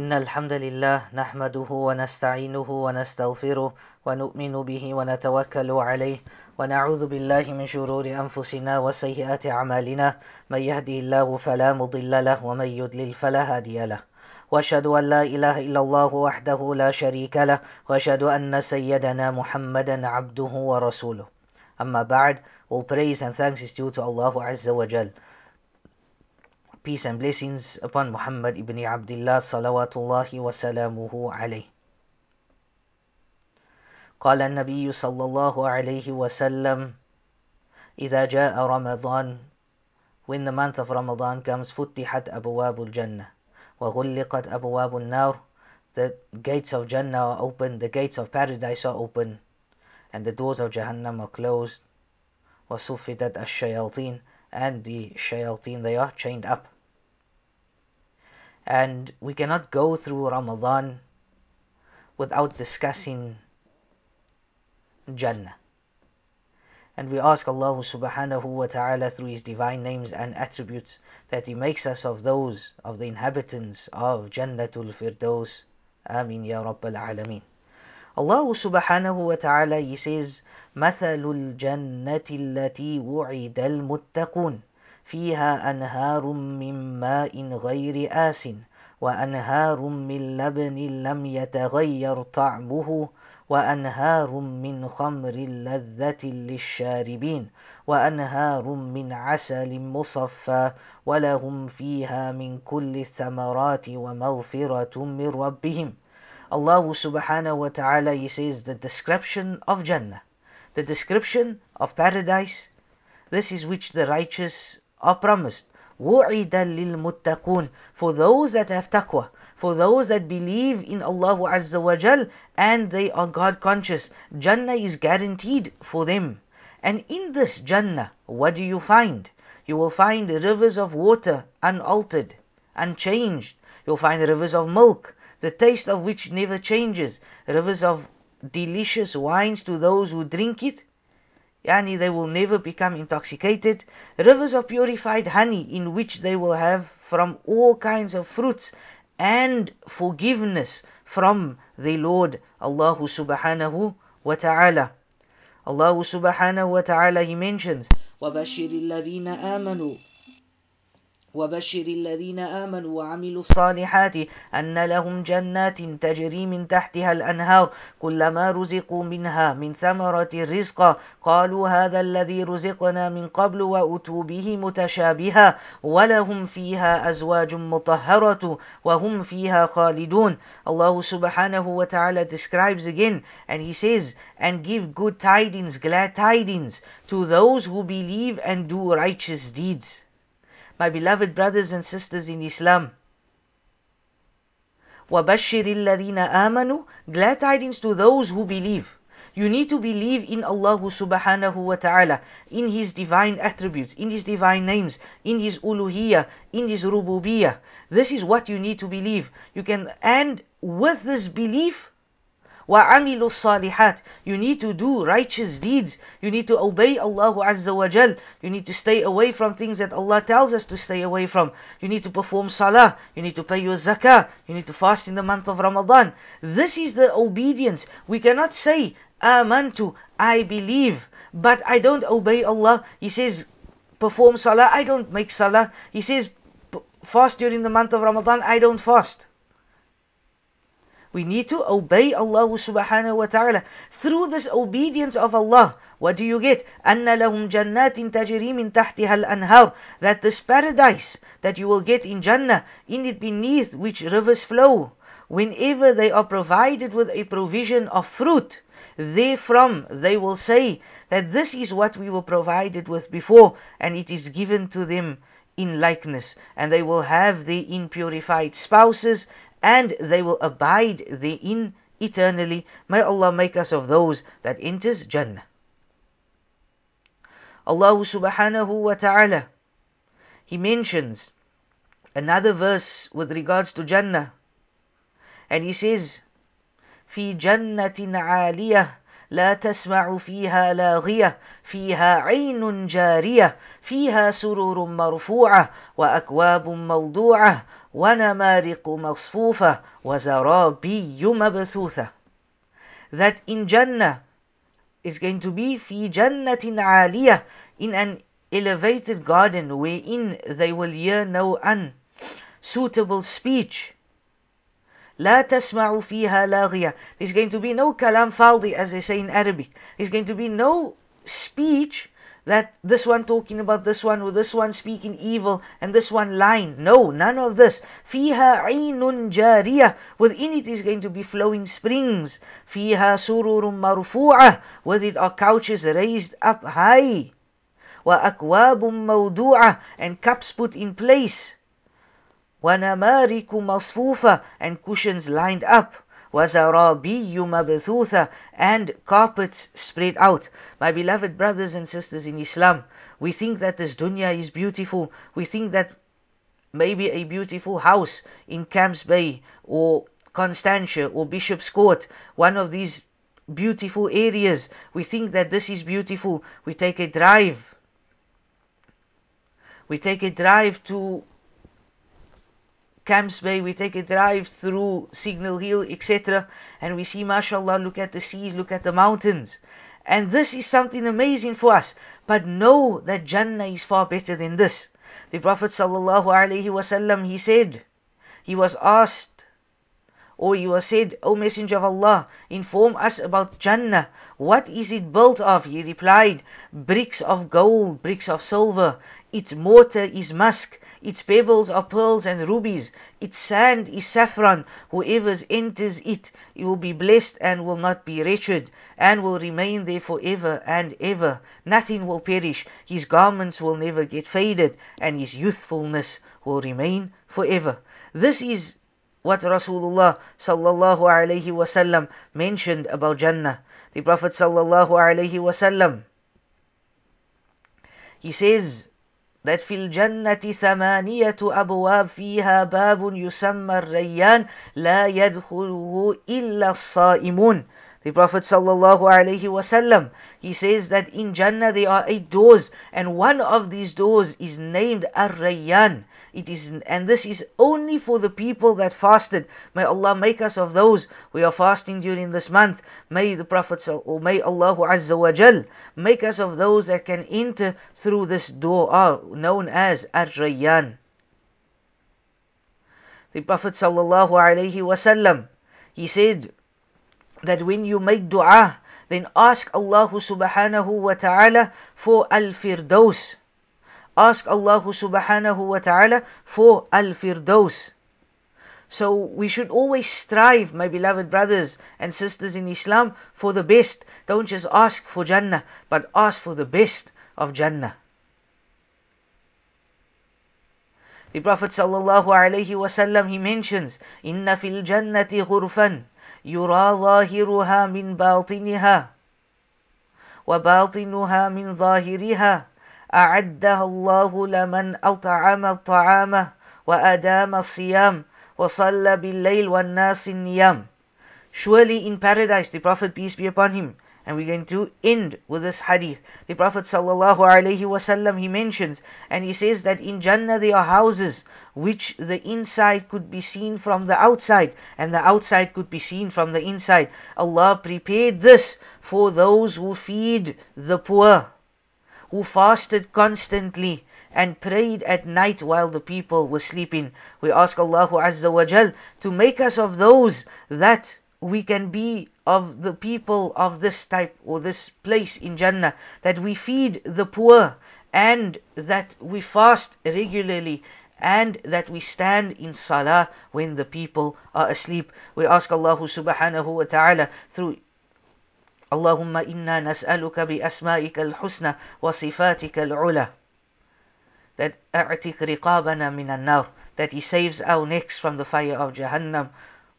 إن الحمد لله نحمده ونستعينه ونستغفره ونؤمن به ونتوكل عليه ونعوذ بالله من شرور أنفسنا وسيئات أعمالنا من يهدي الله فلا مضل له ومن يضلل فلا هادي له واشهد ان لا اله الا الله وحده لا شريك له واشهد ان سيدنا محمدا عبده ورسوله اما بعد all praise and thanks is due to Allah Azza wa Jal Peace and blessings upon Muhammad ibn Abdullah salawatullahi wa salamuhu alayh. قال النبي صلى الله عليه وسلم إذا جاء رمضان When the month of Ramadan comes فتحت أبواب الجنة وغلقت أبواب النار The gates of Jannah are open, the gates of paradise are open and the doors of Jahannam are closed وصفتت الشياطين and the shayateen they are chained up. And we cannot go through Ramadan without discussing Jannah. And we ask Allah subhanahu wa ta'ala through His divine names and attributes that He makes us of those of the inhabitants of Jannatul Firdaus. Amin Ya Rabbal Alameen. Allah subhanahu wa ta'ala He says, مثل الجنة التي وعد المتقون فيها أنهار من ماء غير آسٍ وأنهار من لبن لم يتغير طعمه وأنهار من خمر لذة للشاربين وأنهار من عسل مصفى ولهم فيها من كل الثمرات ومغفرة من ربهم Allah subhanahu wa ta'ala he says the description of Jannah the description of paradise this is which the righteous are promised. lil muttaqun For those that have taqwa, for those that believe in Allah Azza wa Jal and they are God conscious, Jannah is guaranteed for them. And in this Jannah, what do you find? You will find rivers of water unaltered, unchanged. You'll find rivers of milk, the taste of which never changes, rivers of delicious wines to those who drink it, yani they will never become intoxicated, rivers of purified honey in which they will have from all kinds of fruits and forgiveness from the Lord Allah subhanahu wa ta'ala. Allah subhanahu wa ta'ala he mentions وَبَشِّرِ الَّذِينَ آمَنُوا وبشر الذين آمنوا وعملوا الصالحات أن لهم جنات تجري من تحتها الأنهار كلما رزقوا منها من ثمرة الرزق قالوا هذا الذي رزقنا من قبل وأتوا به متشابها ولهم فيها أزواج مطهرة وهم فيها خالدون الله سبحانه وتعالى describes again and he says and give good tidings glad tidings to those who believe and do righteous deeds My beloved brothers and sisters in Islam. وَبَشِّرِ الَّذِينَ آمَنُوا Glad tidings to those who believe. You need to believe in Allah subhanahu wa ta'ala, in His divine attributes, in His divine names, in His uluhiyah, in His rububiyah. This is what you need to believe. You can, and with this belief, وَعَمِلُوا الصَّالِحَاتِ You need to do righteous deeds. You need to obey Allah Azza wa Jal. You need to stay away from things that Allah tells us to stay away from. You need to perform salah. You need to pay your zakah. You need to fast in the month of Ramadan. This is the obedience. We cannot say, Amantu, I believe, but I don't obey Allah. He says, perform salah, I don't make salah. He says, fast during the month of Ramadan, I don't fast. We need to obey Allah subhanahu wa ta'ala. Through this obedience of Allah, what do you get? أَنَّ لَهُمْ جَنَّاتٍ تَجْرِي مِنْ تَحْتِهَا الْأَنْهَارِ That this paradise that you will get in Jannah, in it beneath which rivers flow, whenever they are provided with a provision of fruit, Therefrom they will say that this is what we were provided with before, and it is given to them in likeness. And they will have the impurified spouses and they will abide therein eternally. May Allah make us of those that enters Jannah. Allah subhanahu wa ta'ala, He mentions another verse with regards to Jannah. And He says, في جنة عالية لا تسمع فيها لاغيه فيها عين جاريه فيها سرور مرفوعه واكواب موضوعه ونمارق مصفوفه وزرابي مبثوثه that in Jannah is going to be في جنة عالية in an elevated garden wherein they will hear no unsuitable speech لا تسمع فيها لاغية. There's going to be no kalam faldi, as they say in Arabic. There's going to be no speech that this one talking about this one, or this one speaking evil, and this one lying. No, none of this. فيها عين جارية. Within it is going to be flowing springs. فيها سرور مرفوعة. With it are couches raised up high. وأكواب موضوعة. And cups put in place. وَنَمَارِكُ مَصْفُوفَةً and cushions lined up, وَزَرَابِيُّ مَبْثُوثَةً and carpets spread out. My beloved brothers and sisters in Islam, we think that this dunya is beautiful. We think that maybe a beautiful house in Camps Bay or Constantia or Bishopscourt, one of these beautiful areas. We think that this is beautiful. We take a drive. We take a drive to Camps Bay, we take a drive through Signal Hill, etc. And we see, mashallah, look at the seas, look at the mountains. And this is something amazing for us. But know that Jannah is far better than this. The Prophet ﷺ, he said, he was asked, or he was said, O Messenger of Allah, inform us about Jannah. What is it built of? He replied, bricks of gold, bricks of silver. Its mortar is musk its pebbles are pearls and rubies. Its sand is saffron. Whoever enters it, it will be blessed and will not be wretched, and will remain there forever and ever. Nothing will perish. His garments will never get faded, and his youthfulness will remain forever. This is what Rasulullah sallallahu alayhi wasallam mentioned about Jannah. The Prophet sallallahu alayhi wasallam he says that في الجنة ثمانية أبواب فيها باب يسمى الريان لا يدخله إلا الصائمون The Prophet sallallahu alaihi wasallam he says that in Jannah there are eight doors and one of these doors is named Ar-Rayyan it isn't. And this is only for the people that fasted. May Allah make us of those we are fasting during this month. May the Prophet or may Allah Azza wa Jal make us of those that can enter through this door uh, known as Ar-Rayyan. The Prophet sallallahu alaihi wasallam he said that when you make dua then ask Allah subhanahu wa ta'ala for al-firdaus ask Allah subhanahu wa ta'ala for Al Firdaus. So we should always strive, my beloved brothers and sisters in Islam, for the best. Don't just ask for Jannah, but ask for the best of Jannah. The Prophet sallallahu alaihi wasallam he mentions, "Inna fil jannati ghurfan yura zahiruha min batiniha wa batinuha min zahiriha." أعده الله لمن أطعم الطعام وأدام الصيام وصلى بالليل والناس النيام. Surely in paradise the Prophet peace be upon him. And we're going to end with this hadith. The Prophet sallallahu alaihi wasallam he mentions and he says that in Jannah there are houses which the inside could be seen from the outside and the outside could be seen from the inside. Allah prepared this for those who feed the poor who fasted constantly and prayed at night while the people were sleeping. We ask Allah Azza wa Jal to make us of those that we can be of the people of this type or this place in Jannah, that we feed the poor and that we fast regularly and that we stand in salah when the people are asleep. We ask Allah subhanahu wa ta'ala through اللهم انا نسالك باسمائك الحسنى وصفاتك العلى that اعتق رقابنا من النار that he saves our necks from the fire of jahannam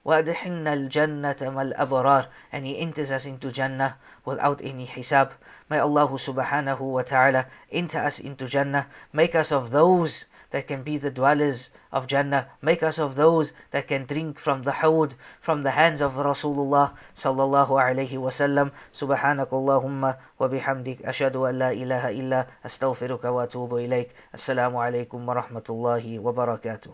وادحنا الجنة ما الأبرار and He enters us into Jannah without any hisab. May Allah subhanahu wa ta'ala enter us into Jannah, make us of those that can be the dwellers of Jannah, make us of those that can drink from the hawd, from the hands of Rasulullah sallallahu alayhi wa sallam Subhanakallahumma wa bihamdik ashadu an la ilaha illa astaghfiruka wa atubu ilayk. Assalamu alaykum wa rahmatullahi wa barakatuh.